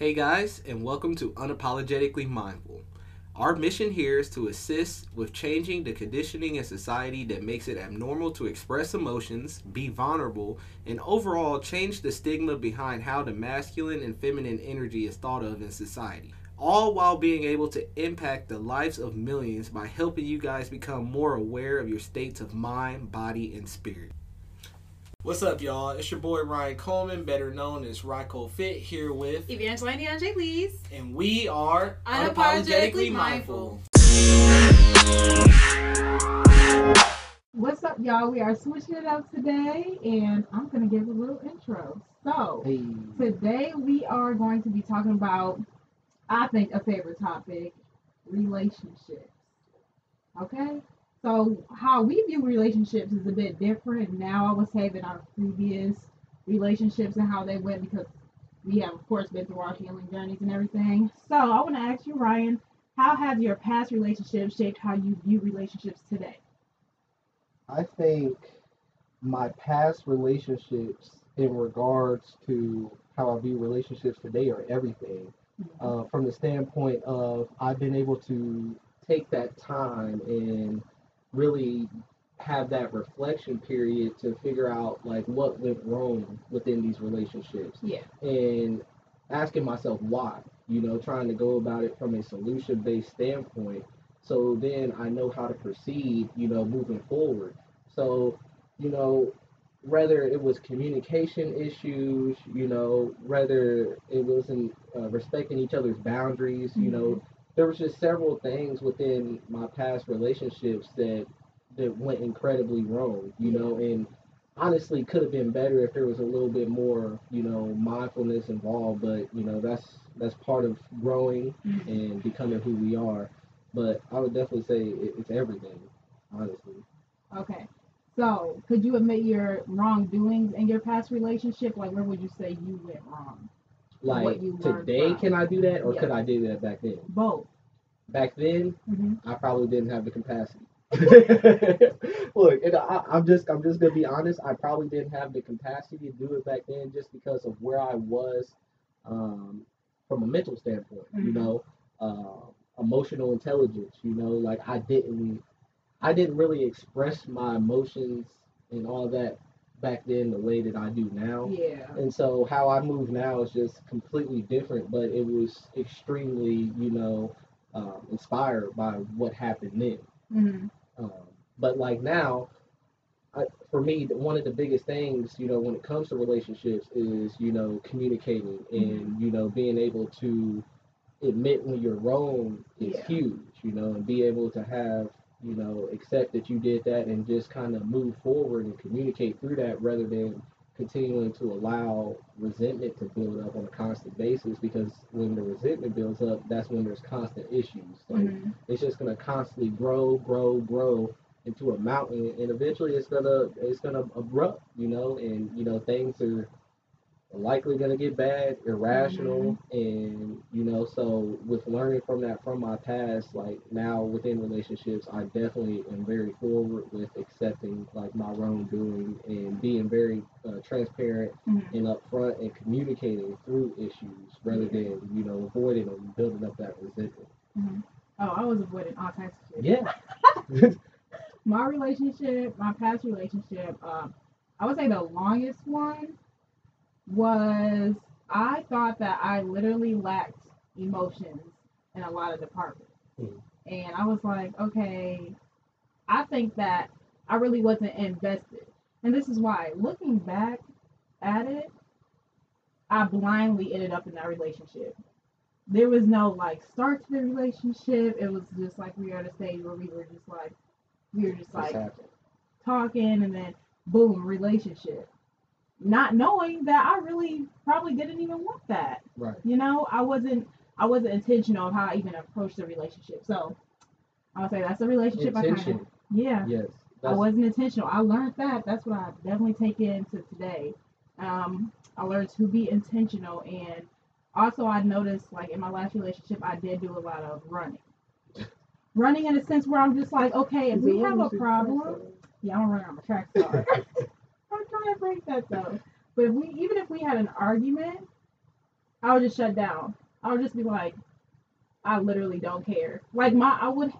Hey guys, and welcome to Unapologetically Mindful. Our mission here is to assist with changing the conditioning in society that makes it abnormal to express emotions, be vulnerable, and overall change the stigma behind how the masculine and feminine energy is thought of in society. All while being able to impact the lives of millions by helping you guys become more aware of your states of mind, body, and spirit. What's up, y'all? It's your boy Ryan Coleman, better known as Ryco Fit, here with, Evangeline DeAndre, please. and we are Unapologetically Mindful. What's up, y'all? We are switching it up today, and I'm going to give a little intro. So, Hey. today we are going to be talking about, I think, a favorite topic relationships. Okay? So, how we view relationships is a bit different now, I would say, than our previous relationships and how they went because we have, of course, been through our healing journeys and everything. So, I want to ask you, Ryan, how has your past relationships shaped how you view relationships today? I think my past relationships in regards to how I view relationships today are everything. Uh, from the standpoint of I've been able to take that time and really have that reflection period to figure out like what went wrong within these relationships. Yeah. and asking myself why you know trying to go about it from a solution based standpoint. So then i know how to proceed you know moving forward. So you know whether it was communication issues you know whether it wasn't uh, respecting each other's boundaries you know there was just several things within my past relationships that that went incredibly wrong you know and honestly could have been better if there was a little bit more you know mindfulness involved but you know that's that's part of growing mm-hmm. and becoming who we are but i would definitely say it, it's everything honestly Okay. So, could you admit your wrongdoings in your past relationship? Like, where would you say you went wrong? like What you learned today can i do that or Yeah. could i do that back then Both. Back then hmm I probably didn't have the capacity. Look, and I, I'm just I'm just gonna be honest. I probably didn't have the capacity to do it back then, just because of where I was um, from a mental standpoint. You Mhm. know, uh, emotional intelligence. You know, like I didn't I didn't really express my emotions and all that back then the way that I do now. Yeah. And so how I move now is just completely different, but it was extremely, you know, um, inspired by what happened then. hmm Um, but like now, I, for me, one of the biggest things, you know, when it comes to relationships is, you know, communicating and, you know, being able to admit when you're wrong is Yeah. huge, you know, and be able to have, you know, accept that you did that and just kind of move forward and communicate through that rather than continuing to allow resentment to build up on a constant basis because when the resentment builds up, that's when there's constant issues. Like, hmm it's just gonna constantly grow, grow, grow into a mountain, and eventually it's gonna it's gonna erupt, you know, and you know things are likely gonna get bad, irrational, and you know, so with learning from that from my past, like now within relationships, I definitely am very forward with accepting like my wrongdoing and being very uh, transparent hmm and upfront and communicating through issues rather Yeah. than you know avoiding them, building up that resentment. hmm Oh, I was avoiding all types of shit. Yeah. My relationship, my past relationship, um, I would say the longest one was I thought that I literally lacked emotions in a lot of departments. Mhm. And I was like, okay, I think that I really wasn't invested. And this is why, looking back at it, I blindly ended up in that relationship. There was no like start to the relationship. It was just like we were at a stage where we were just like, we were just like talking and then boom, relationship. Not knowing that I really probably didn't even want that. Right. You know, I wasn't I wasn't intentional of how I even approached the relationship. So I would say that's a relationship I kind of yeah. Yes. I wasn't intentional. I learned that. That's what I definitely take into today. Um, I learned to be intentional, and also I noticed, like in my last relationship, I did do a lot of running. Running in a sense where I'm just like, okay, if we have a problem, yeah, I'm running on the track star. I'm trying to break that though. But if we, even if we had an argument, I would just shut down. I would just be like, I literally don't care. Like my, I would,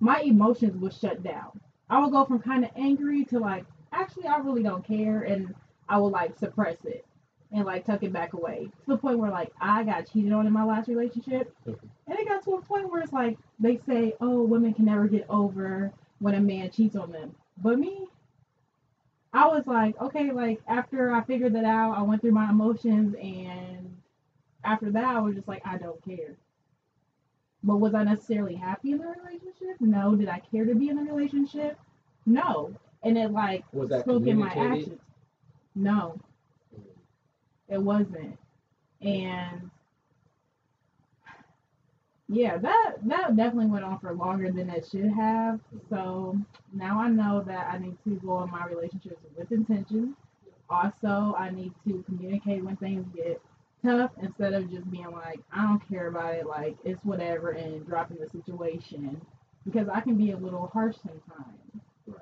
my emotions would shut down. I would go from kind of angry to like, actually, I really don't care, and I would like suppress it and like tuck it back away to the point where like I got cheated on in my last relationship, Mhm. and it got to a point where it's like they say, oh, women can never get over when a man cheats on them, but me. I was like, okay, like after I figured that out, I went through my emotions, and after that, I was just like, I don't care. But was I necessarily happy in the relationship? No. Did I care to be in the relationship? No. And it like Was that spoke in my actions. No, mm. it wasn't. And yeah, that that definitely went on for longer than it should have. So now I know that I need to go in my relationships with intention. Also, I need to communicate when things get tough instead of just being like, I don't care about it, like it's whatever, and dropping the situation. Because I can be a little harsh sometimes. Right.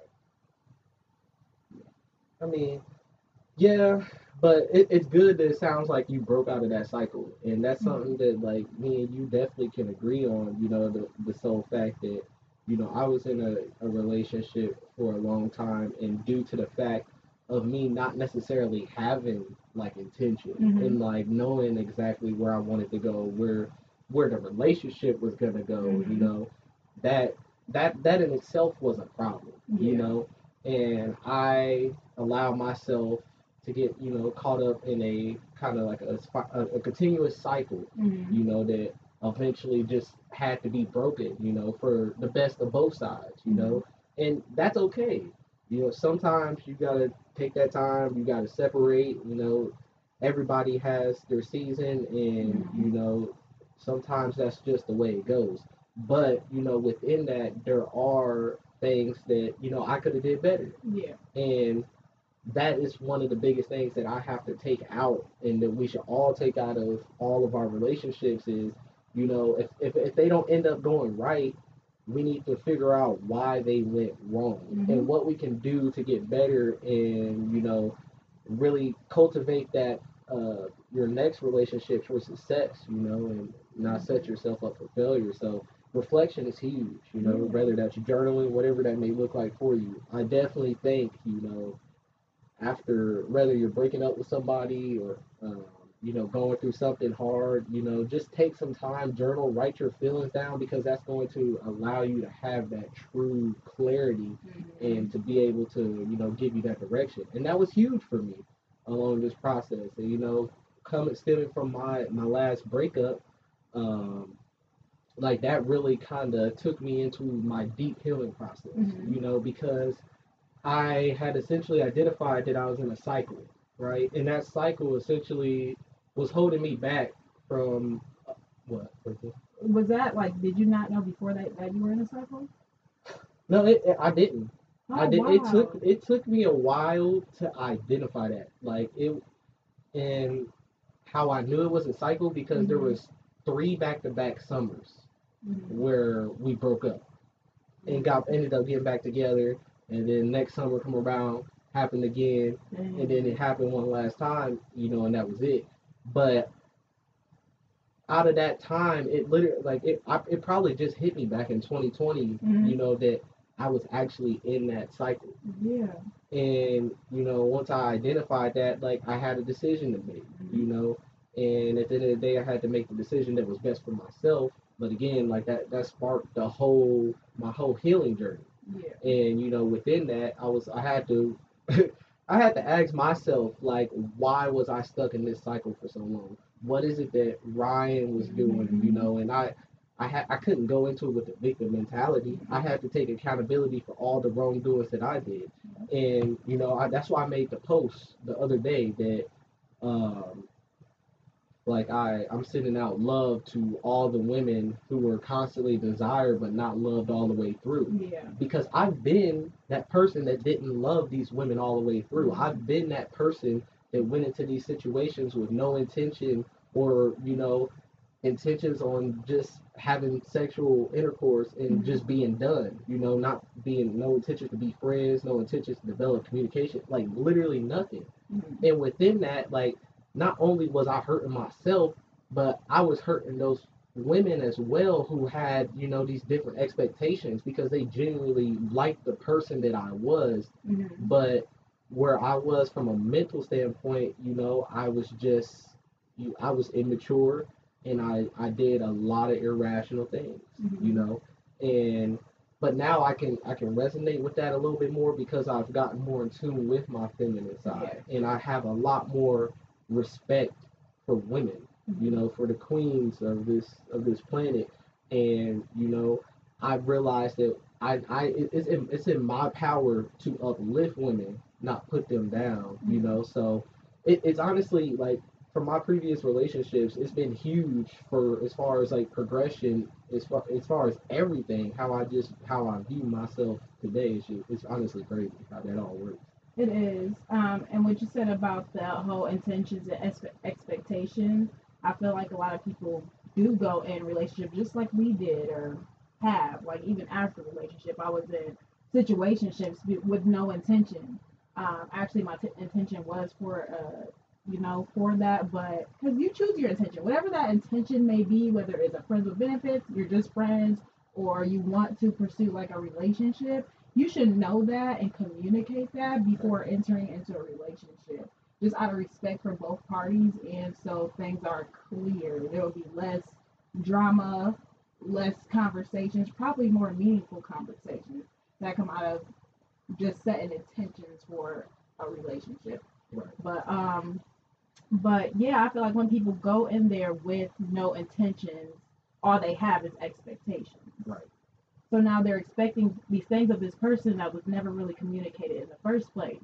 I mean, yeah, but it, it's good that it sounds like you broke out of that cycle, and that's Mhm. something that like me and you definitely can agree on. You know, the the sole fact that you know I was in a, a relationship for a long time, and due to the fact of me not necessarily having like intention Mhm. and like knowing exactly where I wanted to go, where where the relationship was gonna go, you Mhm. know, that that that in itself was a problem, you know, and I allow myself to get you know caught up in a kind of like a, a, a continuous cycle Mm-hmm. you know that eventually just had to be broken you know for the best of both sides you know and that's okay you know sometimes you gotta take that time you gotta separate you know everybody has their season and Mhm. you know sometimes that's just the way it goes but you know within that there are things that you know i could have did better Yeah. and that is one of the biggest things that I have to take out and that we should all take out of all of our relationships is, you know, if, if, if they don't end up going right, we need to figure out why they went wrong Mhm. and what we can do to get better and, you know, really cultivate that uh, your next relationship for success, you know, and not set yourself up for failure. So reflection is huge, you know, Yeah. whether that's journaling, whatever that may look like for you. I definitely think, you know, after whether you're breaking up with somebody or um, you know going through something hard you know just take some time journal write your feelings down because that's going to allow you to have that true clarity Mm-hmm. and to be able to you know give you that direction and that was huge for me along this process and you know coming stemming from my my last breakup um like that really kind of took me into my deep healing process Mhm. you know because I had essentially identified that I was in a cycle, right? And that cycle essentially was holding me back from what? Was that like? Did you not know before that that you were in a cycle? No, it, I didn't. I Oh, did. It took it took me a while to identify that, like it, and how I knew it was a cycle because there Mhm. was three back to back summers Mhm. where we broke up and got ended up getting back together, and then next summer come around happened again, Dang. and then it happened one last time, you know, and that was it. But out of that time, it literally like it, I, it probably just hit me back in 2020, Mhm. you know, that I was actually in that cycle. Yeah. And you know, once I identified that, like I had a decision to make, you know, and at the end of the day, I had to make the decision that was best for myself. But again, like that, that sparked the whole my whole healing journey Yeah. and you know within that i was i had to i had to ask myself like why was i stuck in this cycle for so long what is it that ryan was doing Mhm. you know and i i had i couldn't go into it with the victim mentality i had to take accountability for all the wrongdoings that i did and you know I, that's why i made the post the other day that um like I, I'm sending out love to all the women who were constantly desired but not loved all the way through Yeah. because I've been that person that didn't love these women all the way through. Mhm. I've been that person that went into these situations with no intention or, you know, intentions on just having sexual intercourse and Mhm. just being done, you know, not being no intentions to be friends, no intentions to develop communication, like literally nothing. Mhm. And within that, like not only was I hurting myself, but I was hurting those women as well who had, you know, these different expectations because they genuinely liked the person that I was, Mhm. but where I was from a mental standpoint, you know, I was just you I was immature and I I did a lot of irrational things, Mhm. you know. And but now I can I can resonate with that a little bit more because I've gotten more in tune with my feminine side and I have a lot more respect for women you mm-hmm. know, for the queens of this of this planet. And you know, I realized that I I it's in, it's in my power to uplift women, not put them down. You mm-hmm. know, so it, it's honestly like from my previous relationships, it's been huge for as far as like progression, as far as far as everything. How I just how I view myself today is just, it's honestly crazy how that all works. It is. Um, and what you said about the whole intentions and expe- expectations, I feel like a lot of people do go in relationship just like we did or have. Like even after relationship, I was in situationships with- with no intention. Um, actually, my t- intention was for, uh, you know, for that, but because you choose your intention, whatever that intention may be, whether it's a friends with benefits, you're just friends, or you want to pursue like a relationship, you should know that and communicate that before entering into a relationship just out of respect for both parties and so things are clear there will be less drama less conversations probably more meaningful conversations that come out of just setting intentions for a relationship Right. but um but yeah i feel like when people go in there with no intentions all they have is expectations. So now they're expecting these things of this person that was never really communicated in the first place.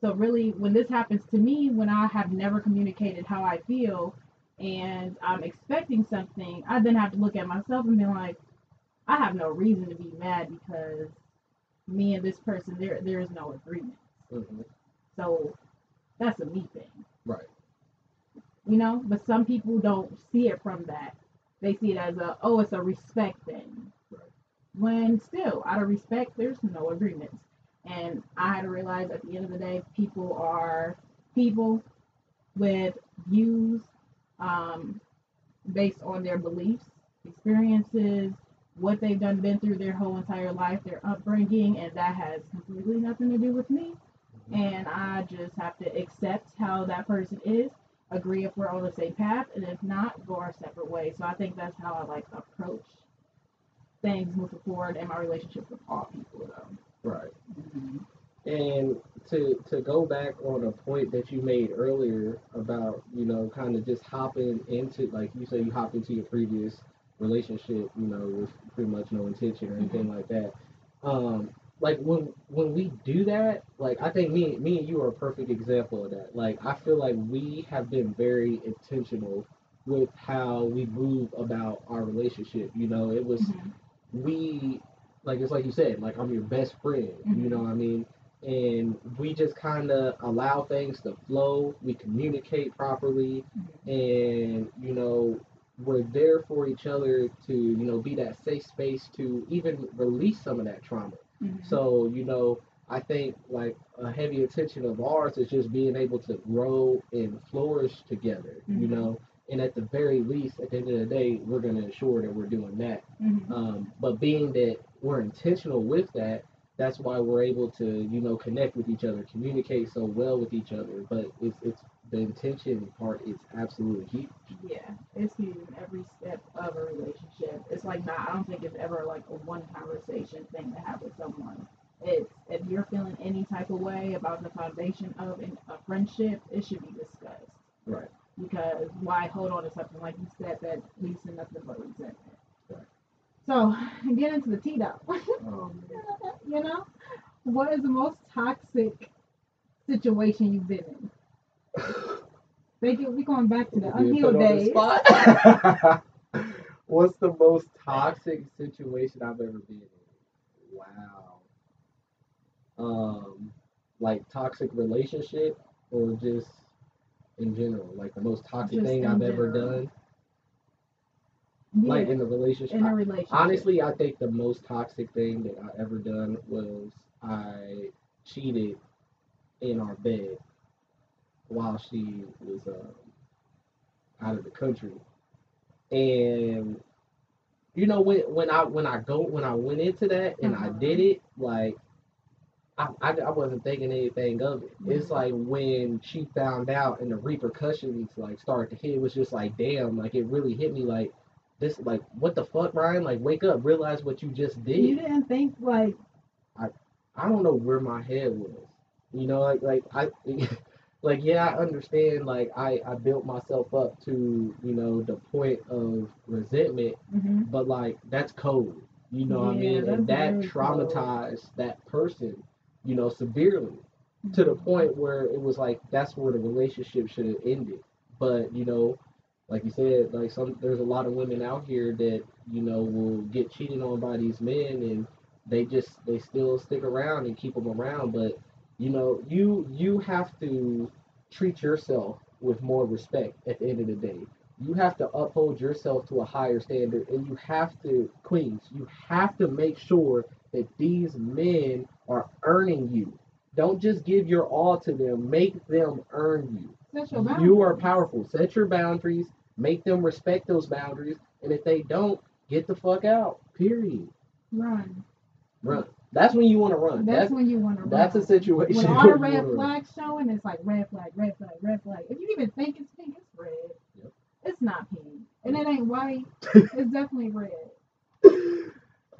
So really, when this happens to me, when I have never communicated how I feel, and I'm expecting something, I then have to look at myself and be like, I have no reason to be mad because me and this person there there is no agreement. hmm So that's a me thing. Right. You know, but some people don't see it from that. They see it as a oh, it's a respect thing. When still, out of respect, there's no agreements. And I had to realize at the end of the day, people are people with views um, based on their beliefs, experiences, what they've done, been through their whole entire life, their upbringing, and that has completely nothing to do with me. And I just have to accept how that person is, agree if we're on the same path, and if not, go our separate ways. So I think that's how I like approach things moving forward in my relationship with all people, though. Right. And to to go back on a point that you made earlier about you know kind of just hopping into like you say you hopped into your previous relationship you know with pretty much no intention or anything like that. Um, like when when we do that, like I think me me and you are a perfect example of that. Like I feel like we have been very intentional with how we move about our relationship. You know, it was Mhm. We like it's like you said like i'm your best friend you Mhm. know what i mean and we just kind of allow things to flow we communicate properly and you know we're there for each other to you know be that safe space to even release some of that trauma Mhm. so you know i think like a heavy attention of ours is just being able to grow and flourish together you Mhm. know and at the very least at the end of the day we're going to ensure that we're doing that Mhm. um, but being that we're intentional with that, that's why we're able to, you know, connect with each other, communicate so well with each other. But it's it's the intention part is absolutely huge. Yeah, it's huge in every step of a relationship. It's like not. I don't think it's ever like a one conversation thing to have with someone. It's if you're feeling any type of way about the foundation of an, a friendship, it should be discussed. Right. Because why hold on to something like you said that leads to nothing but resentment. Right. So get into the tea though. Um, you know, what is the most toxic situation you've been in? Thank you. We're going back to the unhealed on the spot. What's the most toxic situation I've ever been in? Wow. Um, like toxic relationship or just in general, like the most toxic Just thing I've ever done, Yeah, like in the relationship. in a relationship. Honestly, I think the most toxic thing that I ever done was I cheated in our bed. while she was uh, out of the country, and you know when when I when I go when I went into that and I Uh-huh. did it like. I, I, I wasn't thinking anything of it. It's Mhm. like when she found out and the repercussions like started to hit, it was just like damn, like it really hit me like this like what the fuck, Ryan? Like wake up, realize what you just did. You didn't think like I I don't know where my head was. You know, like like I like yeah, I understand like I I built myself up to, you know, the point of resentment, mhm, but like that's code. You know what I mean? And that very cold. traumatized that person, you know, severely to the mhm. point where it was like that's where the relationship should have ended. But, you know, like you said, like some there's a lot of women out here that, you know, will get cheated on by these men and they just they still stick around and keep them around but you know you you have to treat yourself with more respect at the end of the day you have to uphold yourself to a higher standard and you have to queens you have to make sure that these men are earning you don't just give your all to them make them earn you you are powerful set your boundaries make them respect those boundaries and if they don't get the fuck out period Run. run. That's when you want to run. That's That's when you want to run. that's a situation. When all the red flags showing, it's like red flag, red flag, red flag. If you even think it's pink, it's red. Yep. It's not pink, and it ain't white. it's definitely red.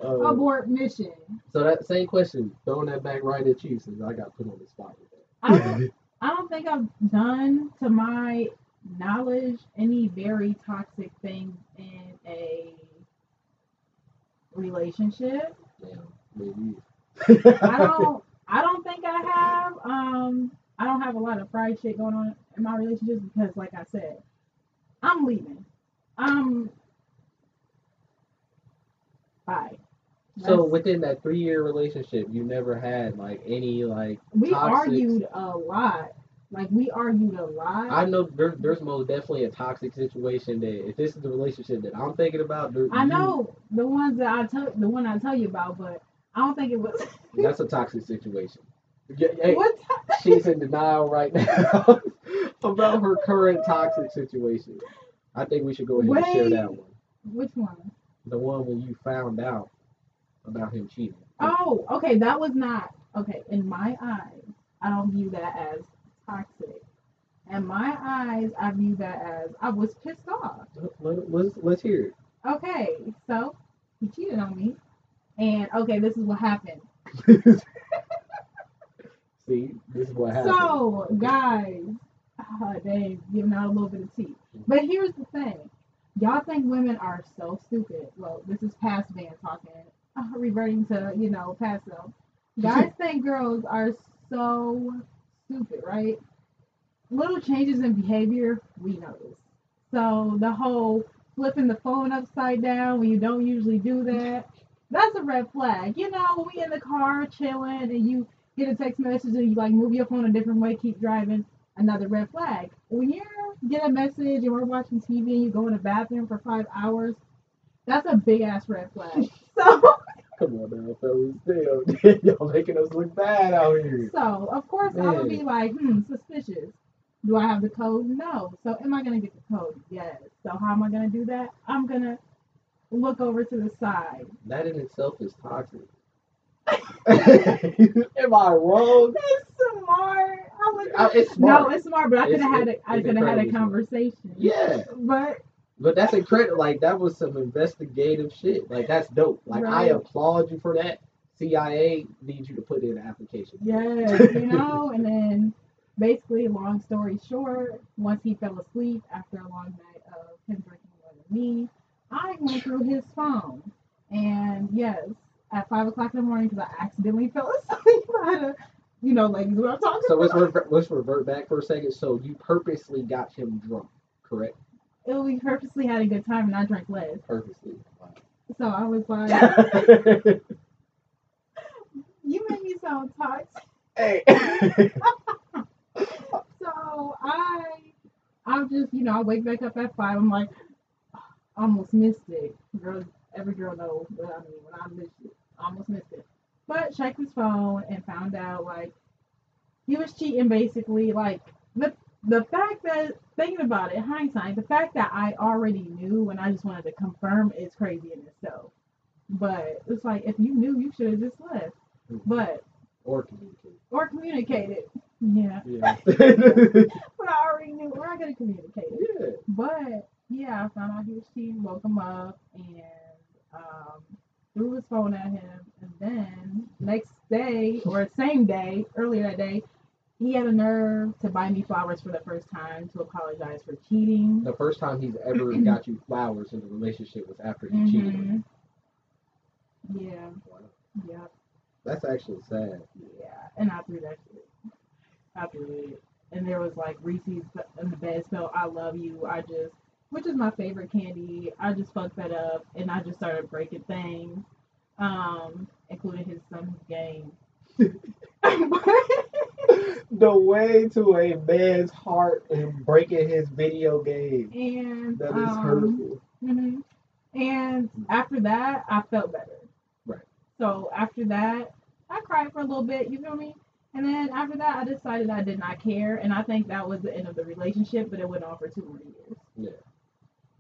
Uh, Abort mission. so that same question, throwing that back right at you, since I got put on the spot with I don't, I don't think I've done, to my knowledge, any very toxic things in a relationship. Damn, maybe. I don't. I don't think I have. Um, I don't have a lot of fried shit going on in my relationships because, like I said, I'm leaving. Um, bye. So That's- within that three year relationship, you never had like any like we argued a lot. Like we argued a lot. I know there, there's most definitely a toxic situation that if this is the relationship that I'm thinking about, there, I you- know the ones that I tell, the one I tell you about, but I don't think it was. that's a toxic situation. Hey, what? she's in denial right now about her current toxic situation. I think we should go ahead and share that one. Which one? The one when you found out about him cheating. Oh, okay. That was not okay. In my eyes, I don't view that as toxic. In my eyes, I view that as I was pissed off. Let, let's let's hear it. Okay, so he cheated on me, and okay, this is what happened. See, this is what happened. So, guys, uh, they giving out a little bit of tea. But here's the thing. Y'all think women are so stupid. Well, this is past Van talking, reverting to, you know, past self. Guys think girls are so stupid, right? Little changes in behavior, we notice. So the whole flipping the phone upside down when you don't usually do that, that's a red flag. You know, when we in the car chilling and you get a text message and you like move your phone a different way, keep driving, another red flag. When you get a message and we're watching TV and you go in the bathroom for five hours, that's a big ass red flag. So, Come on now, fellas. Damn, y'all making us look bad out here. so of course I would be like, hmm, suspicious. Do I have the code? No. So am I gonna get the code? Yes. So how am I gonna do that? I'm gonna look over to the side. That in itself is toxic. Am I wrong? It's smart. I was I- it's smart. No, it's smart, but I could have had a I could have had a incredibly smart. conversation. Yeah. But But that's incredible. Like that was some investigative shit. Like that's dope. Like I applaud you for that. CIA needs you to put in an application. yeah, you know, and then basically, long story short, once he fell asleep after a long night of him drinking more than me, I went through his phone, and yes, at five o'clock in the morning, because I accidentally fell asleep, I had to, you know, ladies, what I'm talking So let's revert, let's revert back for a second. So you purposely got him drunk, correct? It, we purposely had a good time, and I drank less, Purposely. so I was like, you made me sound toxic. So I, I'm just, you know, I wake back up at five. I'm like, almost missed it. Girl, every girl knows what I mean when I missed it. Almost missed it. But checked his phone and found out like he was cheating basically. Like the the fact that thinking about it, hindsight, the fact that I already knew and I just wanted to confirm is crazy in itself. But it's like if you knew, you should have just left. But or communicate. or communicated. Yeah. Yeah. But I already knew, or I could have communicated. yeah. But yeah, I found out he was cheating, woke him up, and um, threw his phone at him. And then next day, or same day, earlier that day, he had a nerve to buy me flowers for the first time to apologize for cheating. The first time he's ever got you flowers in the relationship was after he cheated. on Mhm. Yeah. Wow. yeah, That's actually sad. yeah. And I threw that shit. I threw it. And there was like Reese's in the bed spelled I love you. I just, which is my favorite candy. I just fucked that up and I just started breaking things, um, including his son's game. the way to a man's heart and breaking his video game. and That is um, hurtful. hmm And after that, I felt better. Right. So after that, I cried for a little bit. You feel me? And then after that, I decided I did not care, and I think that was the end of the relationship. But it went on for two more years. Yeah.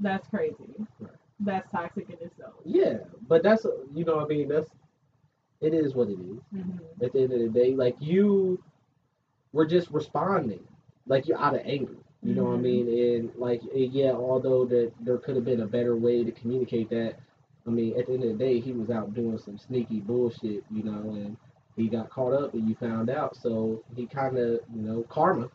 That's crazy. Right. That's toxic in itself. Yeah, but that's you know what I mean. That's it is what it is. hmm At the end of the day, like you were just responding, like you're out of anger. You know what I Mhm. mean? And like yeah, although that there could have been a better way to communicate that. I mean, at the end of the day, he was out doing some sneaky bullshit, you know, and he got caught up and you found out. So he kind of, you know, karma,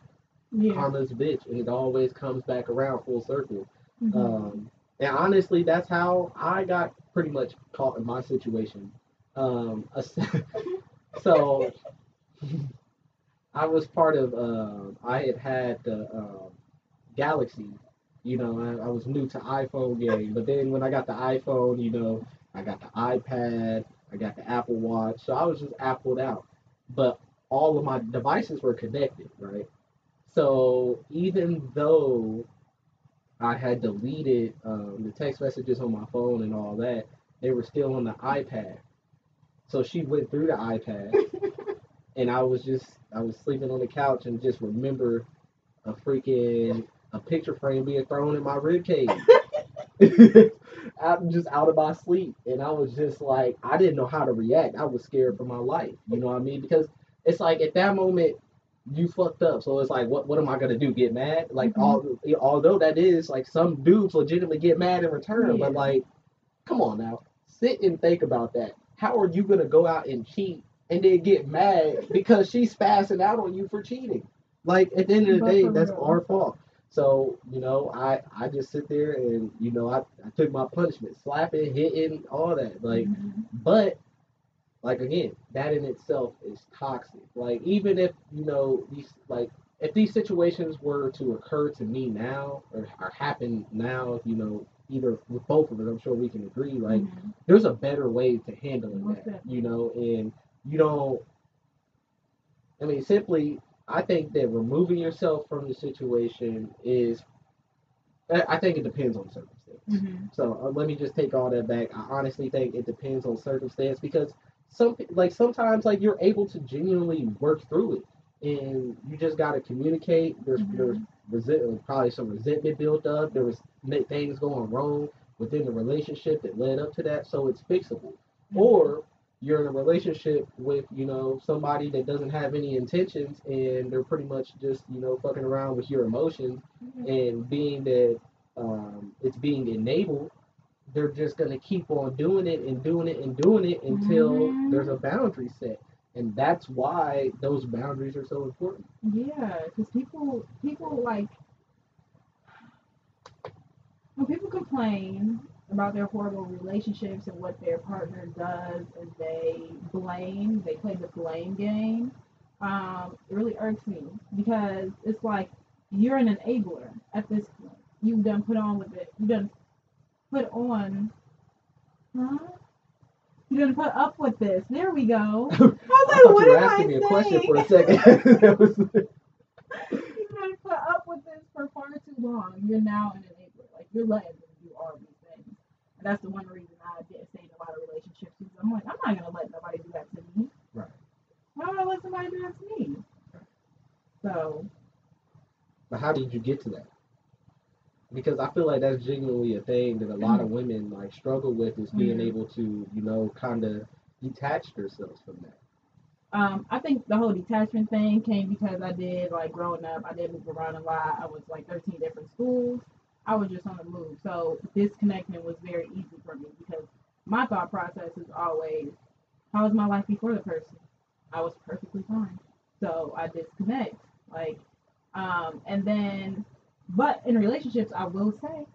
Yeah. karma's bitch, and it always comes back around full circle. Mhm. Um, and honestly, that's how I got pretty much caught in my situation. Um, so I was part of. Uh, I had had the um, Galaxy. You know, I, I was new to iPhone game, but then when I got the iPhone, you know, I got the iPad, I got the Apple Watch, so I was just appled out. But all of my devices were connected, right? So even though I had deleted um, the text messages on my phone and all that, they were still on the iPad. So she went through the iPad, and I was just I was sleeping on the couch and just remember a freaking a picture frame being thrown in my rib cage. I'm just out of my sleep, and I was just like I didn't know how to react. I was scared for my life. You know what I mean? Because it's like at that moment you fucked up. So it's like, what what am I gonna do? Get mad? Like, Mhm. all, although that is like some dudes legitimately get mad in return, but like, come on now, sit and think about that. How are you gonna go out and cheat and then get mad because she's spazzing out on you for cheating? Like at the end of the day, that's our fault. So you know, I I just sit there and you know I, I took my punishment, slapping, hitting, all that. Like, Mhm. but like again, that in itself is toxic. Like even if you know these like if these situations were to occur to me now or, or happen now, you know, either with both of us, I'm sure we can agree. Like Mhm. there's a better way to handle Most that, you know, and you don't. I mean, simply, I think that removing yourself from the situation is. I think it depends on circumstance. Mhm. So uh, let me just take all that back. I honestly think it depends on circumstance because some like sometimes like you're able to genuinely work through it, and you just got to communicate. There's Mhm. there's resent, probably some resentment built up. There was things going wrong within the relationship that led up to that, so it's fixable. Or you're in a relationship with you know somebody that doesn't have any intentions, and they're pretty much just you know fucking around with your emotions Mhm. and being that um, it's being enabled, they're just gonna keep on doing it and doing it and doing it until Mhm. there's a boundary set, and that's why those boundaries are so important. Yeah, because people people like when people complain about their horrible relationships and what their partner does and they blame, they play the blame game. Um, it really irks me because it's like you're an enabler at this point. You've done put on with it. You've done put on. Huh? You done put up with this. There we go. I was I like, what you were am asking I me a saying? question for a second. That was- you done put up with this for far too long. You're now an enabler. Like you're letting them do all these things. And that's the one reason I didn't stay in a lot of relationships because I'm like, I'm not gonna let nobody do that to me. Right. Why would I let somebody do that to me? So But how did you get to that? Because I feel like that's genuinely a thing that a lot of women like struggle with is being Mhm. able to, you know, kind of detach themselves from that. Um, I think the whole detachment thing came because I did like growing up. I did move around a lot. I was like 13 different schools. I was just on the move, so disconnecting was very easy for me because my thought process is always, how was my life before the person? I was perfectly fine, so I disconnect. Like, um, and then, but in relationships, I will say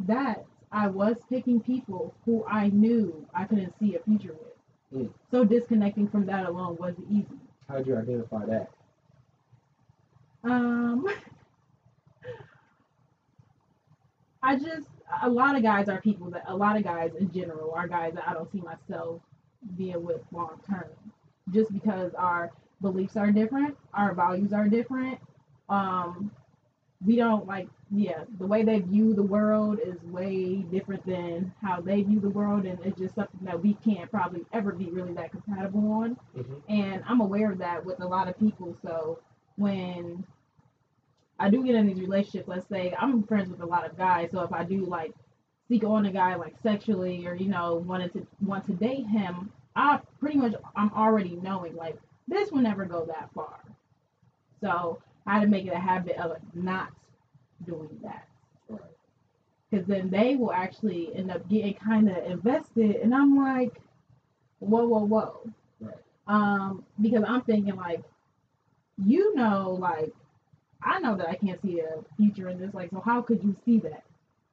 that I was picking people who I knew I couldn't see a future with. Mm. So disconnecting from that alone was easy. How did you identify that? Um, I just a lot of guys are people that a lot of guys in general are guys that I don't see myself being with long term, just because our beliefs are different, our values are different. Um, we don't like yeah the way they view the world is way different than how they view the world, and it's just something that we can't probably ever be really that compatible on Mm-hmm. and I'm aware of that with a lot of people. So when I do get in these relationships, let's say I'm friends with a lot of guys, so if I do like seek on a guy like sexually or you know wanted to want to date him, I pretty much I'm already knowing like this will never go that far. So I had to make it a habit of not doing that because then they will actually end up getting kind of invested, and I'm like, whoa, whoa, whoa. Right. Um, because I'm thinking like, you know, like, I know that I can't see a future in this. Like, so how could you see that?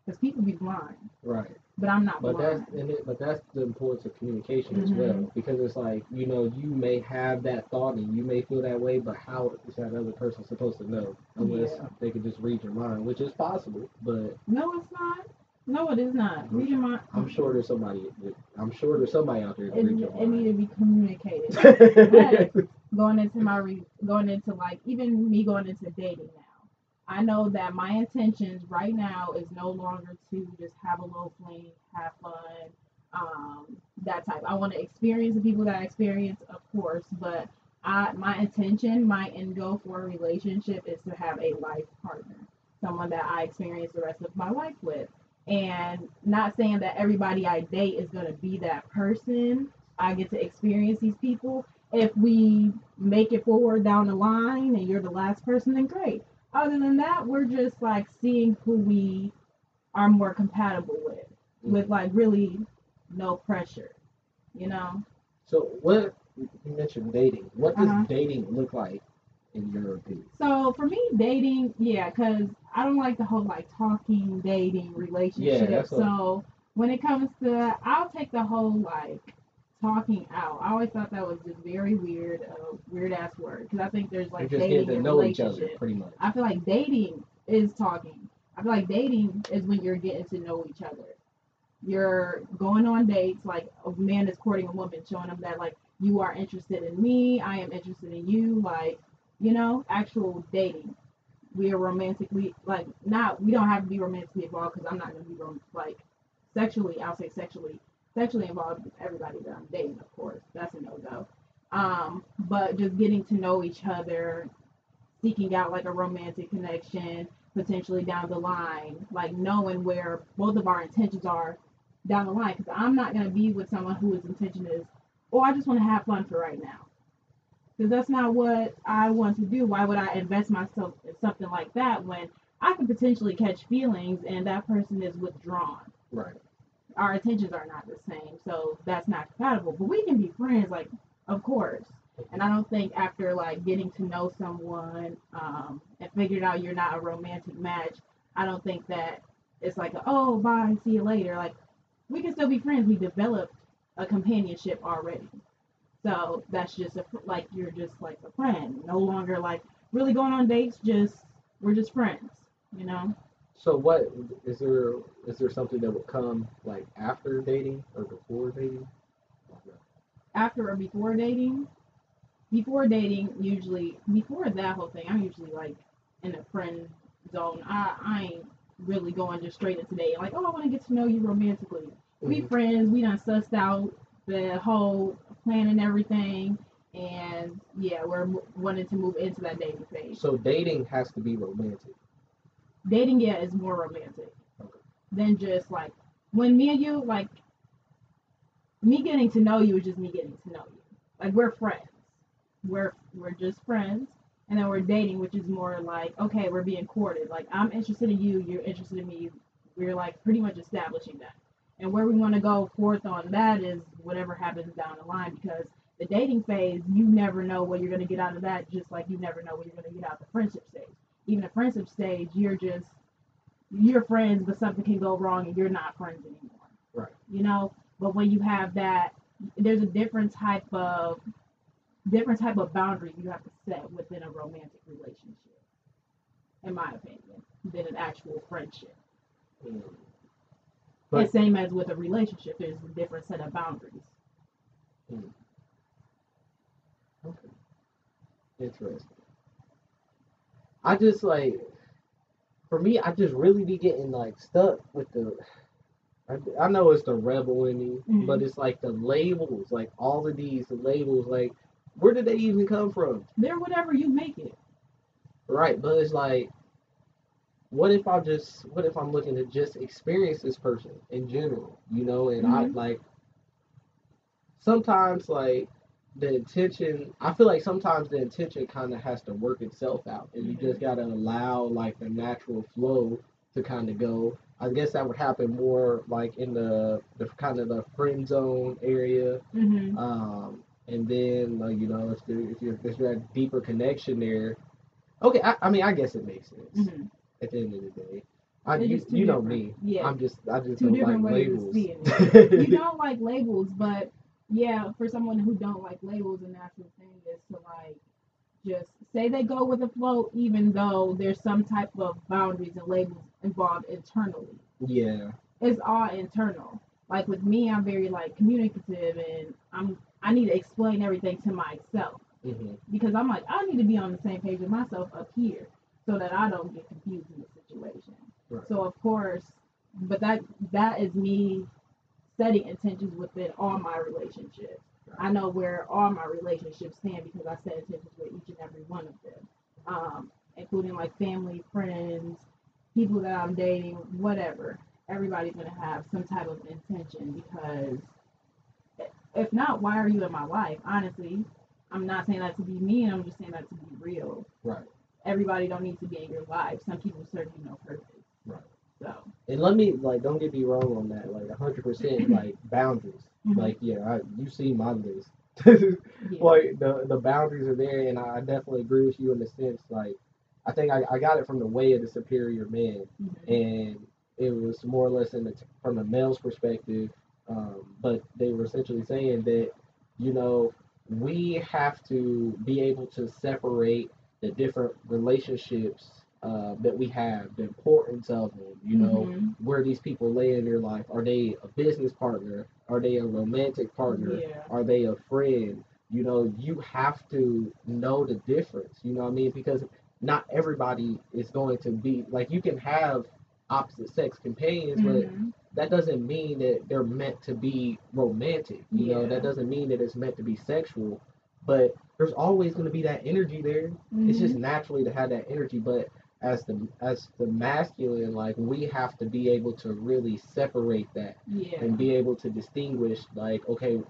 Because people be blind, Right. But I'm not But blind. that's and it, but that's the importance of communication as Mhm. well because it's like you know you may have that thought and you may feel that way, but how is that other person supposed to know unless Yeah. they can just read your mind, which is possible. But No, it's not. No, it is not. Read your mind. I'm sure there's somebody. I'm sure there's somebody out there that it, read your it need to be communicated. going into my re- going into like even me going into dating i know that my intentions right now is no longer to just have a little fling have fun um that type. I want to experience the people that i experience of course but I, my intention my end goal for a relationship is to have a life partner someone that i experience the rest of my life with. And not saying that everybody i date is going to be that person. I get to experience these people. If we make it forward down the line and you're the last person, then great. Other than that, we're just like seeing who we are more compatible with, with like really no pressure, you know? So what you mentioned dating. What does Uh-huh. dating look like in your opinion? So for me, dating, yeah, because I don't like the whole like talking, dating, relationship. what- so when it comes to, I'll take the whole like talking out. I always thought that was just very weird, a weird ass word, because I think there's like just dating getting to and know each relationship. other, pretty much. I feel like dating is talking. I feel like dating is when you're getting to know each other. You're going on dates, like a man is courting a woman, showing them that like you are interested in me, I am interested in you, like you know, actual dating. We are romantically like not. We don't have to be romantically involved because I'm not gonna be rom- like sexually. I'll say sexually, sexually involved with everybody that I'm dating. Of course, that's a no go. Um, but just getting to know each other, seeking out like a romantic connection potentially down the line, like knowing where both of our intentions are down the line. Because I'm not going to be with someone whose intention is, oh, I just want to have fun for right now. Because that's not what I want to do. Why would I invest myself in something like that when I can potentially catch feelings and that person is withdrawn? Right. Our intentions are not the same, so that's not compatible. But we can be friends, like, of course. And I don't think after like getting to know someone um, and figured out you're not a romantic match, I don't think that it's like, oh, bye, see you later. Like, we can still be friends. We developed a companionship already. So that's just a, like, you're just like a friend. No longer like really going on dates, just, we're just friends, you know? So what is there? Is there something that would come like after dating or before dating? after or before dating. Before dating, usually before that whole thing, I'm usually like in a friend zone. I, I ain't really going just straight into dating. Like, oh, I want to get to know you romantically. We Mhm. friends. We done sussed out the whole plan and everything. and yeah, we're wanting to move into that dating phase. So dating has to be romantic. Dating, yeah, is more romantic than just like when me and you like me getting to know you is just me getting to know you. Like we're friends. We're we're just friends. And then we're dating, which is more like, okay, we're being courted. Like I'm interested in you, you're interested in me. We're like pretty much establishing that. And where we want to go forth on that is whatever happens down the line because the dating phase, you never know what you're gonna get out of that, just like you never know what you're gonna get out of the friendship stage. Even a friendship stage, you're just you're friends, but something can go wrong and you're not friends anymore. Right. You know, but when you have that, there's a different type of different type of boundaries you have to set within a romantic relationship, in my opinion, than an actual friendship. Mm. And But- same as with a relationship, there's a different set of boundaries. Okay. Interesting. I just like, for me, I just really be getting like stuck with the. I, I know it's the rebel in me, Mhm. but it's like the labels, like all of these labels, like where did they even come from? They're whatever you make it. Right, but it's like, what if I just, what if I'm looking to just experience this person in general, you know, and I Mhm. like, sometimes like the intention, I feel like sometimes the intention kind of has to work itself out, and you just gotta allow like the natural flow to kind of go. I guess that would happen more like in the the kind of the friend zone area, Mm-hmm. um, and then like you know if there, if you're if you're at deeper connection there, okay. I, I mean I guess it makes sense Mm-hmm. at the end of the day. I, you, you know different- me. yeah. I'm just I just Two don't like labels. you don't like labels, but yeah, for someone who don't like labels, and natural thing is to like just say they go with the flow, even though there's some type of boundaries and labels involved internally. yeah. It's all internal. Like with me, I'm very like communicative, and I'm I need to explain everything to myself hmm because I'm like I need to be on the same page with myself up here so that I don't get confused in the situation. Right. So of course, but that that is me setting intentions within all my relationships. I know where all my relationships stand because I set intentions with each and every one of them, um, including like family, friends, people that I'm dating, whatever. Everybody's gonna have some type of intention because if not, why are you in my life? Honestly, I'm not saying that to be mean. I'm just saying that to be real. Right. Everybody don't need to be in your life. Some people serve you no purpose. Right. So. And let me like don't get me wrong on that. Like hundred percent like boundaries. mhm, Like yeah, I, you see my list. yeah. like the the boundaries are there, and I definitely agree with you in the sense like I think I, I got it from the way of the superior man, mhm, and it was more or less in the from the male's perspective. Um, but they were essentially saying that you know we have to be able to separate the different relationships uh, that we have, the importance of them. You know mhm, where these people lay in their life. Are they a business partner? Are they a romantic partner? Yeah. Are they a friend? You know, you have to know the difference. You know what I mean? Because not everybody is going to be like you can have opposite sex companions, but mhm, that doesn't mean that they're meant to be romantic. You know, that doesn't mean that it's meant to be sexual. But there's always going to be that energy there. It's just mhm, naturally to have that energy. But as the as the masculine, like we have to be able to really separate that yeah. and be able to distinguish, like, okay,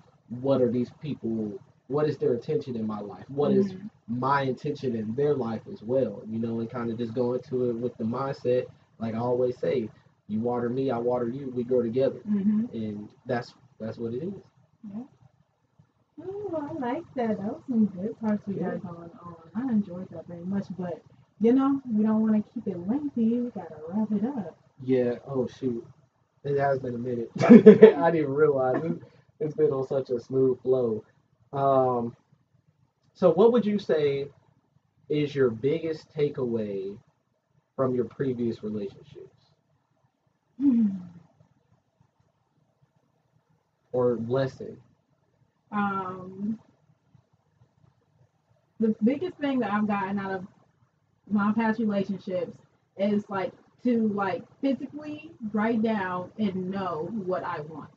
what are these people? What is their intention in my life? What is mhm, my intention in their life as well? You know, and kind of just go into it with the mindset, like I always say, you water me, I water you, we grow together, mhm. and that's that's what it is. yeah. Oh, I like that. That was some good parts we Yeah. got going on. I enjoyed that very much, but you know, we don't want to keep it lengthy. We gotta wrap it up. Yeah. Oh shoot, it has been a minute. I didn't realize it, it's been on such a smooth flow. Um, so what would you say is your biggest takeaway from your previous relationships or lesson? um, the biggest thing that I've gotten out of my past relationships is like to like physically write down and know what I want.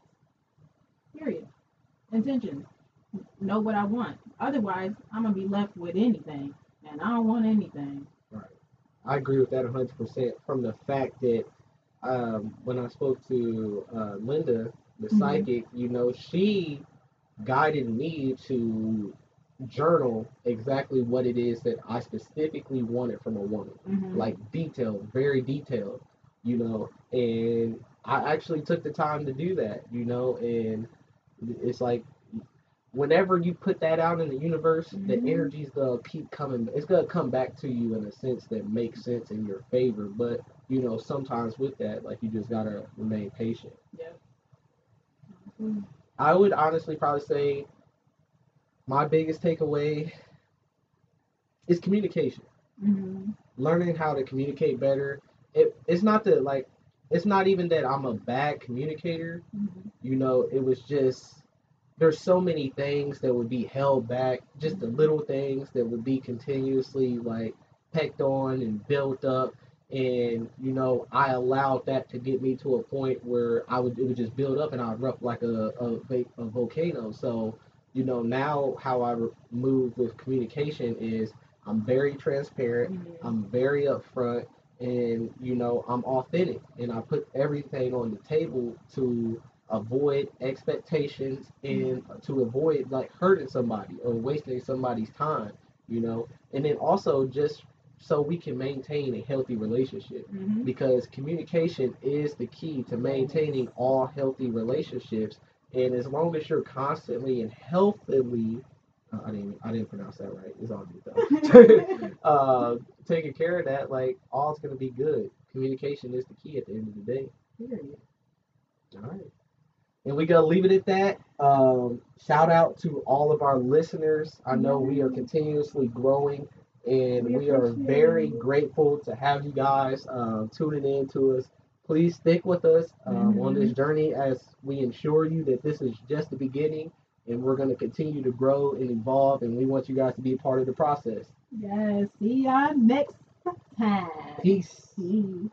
Period. Intentions. know what I want. Otherwise, I'm gonna be left with anything, and I don't want anything. Right. I agree with that 100% from the fact that um, when I spoke to uh, Linda, the Mhm. psychic, you know, she guided me to journal exactly what it is that I specifically wanted from a woman. Mhm. Like detailed, very detailed, you know, and I actually took the time to do that, you know, and it's like whenever you put that out in the universe, Mhm. the energy's gonna keep coming. It's gonna come back to you in a sense that makes sense in your favor. But you know, sometimes with that, like you just gotta remain patient. Yep. Mhm. I would honestly probably say my biggest takeaway is communication. Mhm. Learning how to communicate better. It, it's not that like it's not even that I'm a bad communicator. Mhm. you know, it was just there's so many things that would be held back, just the little things that would be continuously like pecked on and built up. And you know, I allowed that to get me to a point where I would it would just build up and I'd erupt like a a, a volcano. So you know now how I move with communication is I'm very transparent. Mhm. I'm very upfront and you know I'm authentic and I put everything on the table to avoid expectations and to avoid like hurting somebody or wasting somebody's time, you know. And then also just so we can maintain a healthy relationship Mhm. because communication is the key to maintaining all healthy relationships and as long as you're constantly and healthily uh, I didn't I didn't pronounce that right. It's all good though. uh, taking care of that, like all's gonna be good. Communication is the key at the end of the day. Period. All right. And we gonna leave it at that. Um, shout out to all of our listeners. I know we are continuously growing, and We we, are very it. grateful to have you guys um, tuning in to us. Please stick with us um, on this journey as we ensure you that this is just the beginning, and we're gonna continue to grow and evolve, and we want you guys to be a part of the process. Yes. See y'all next time. Peace. Peace.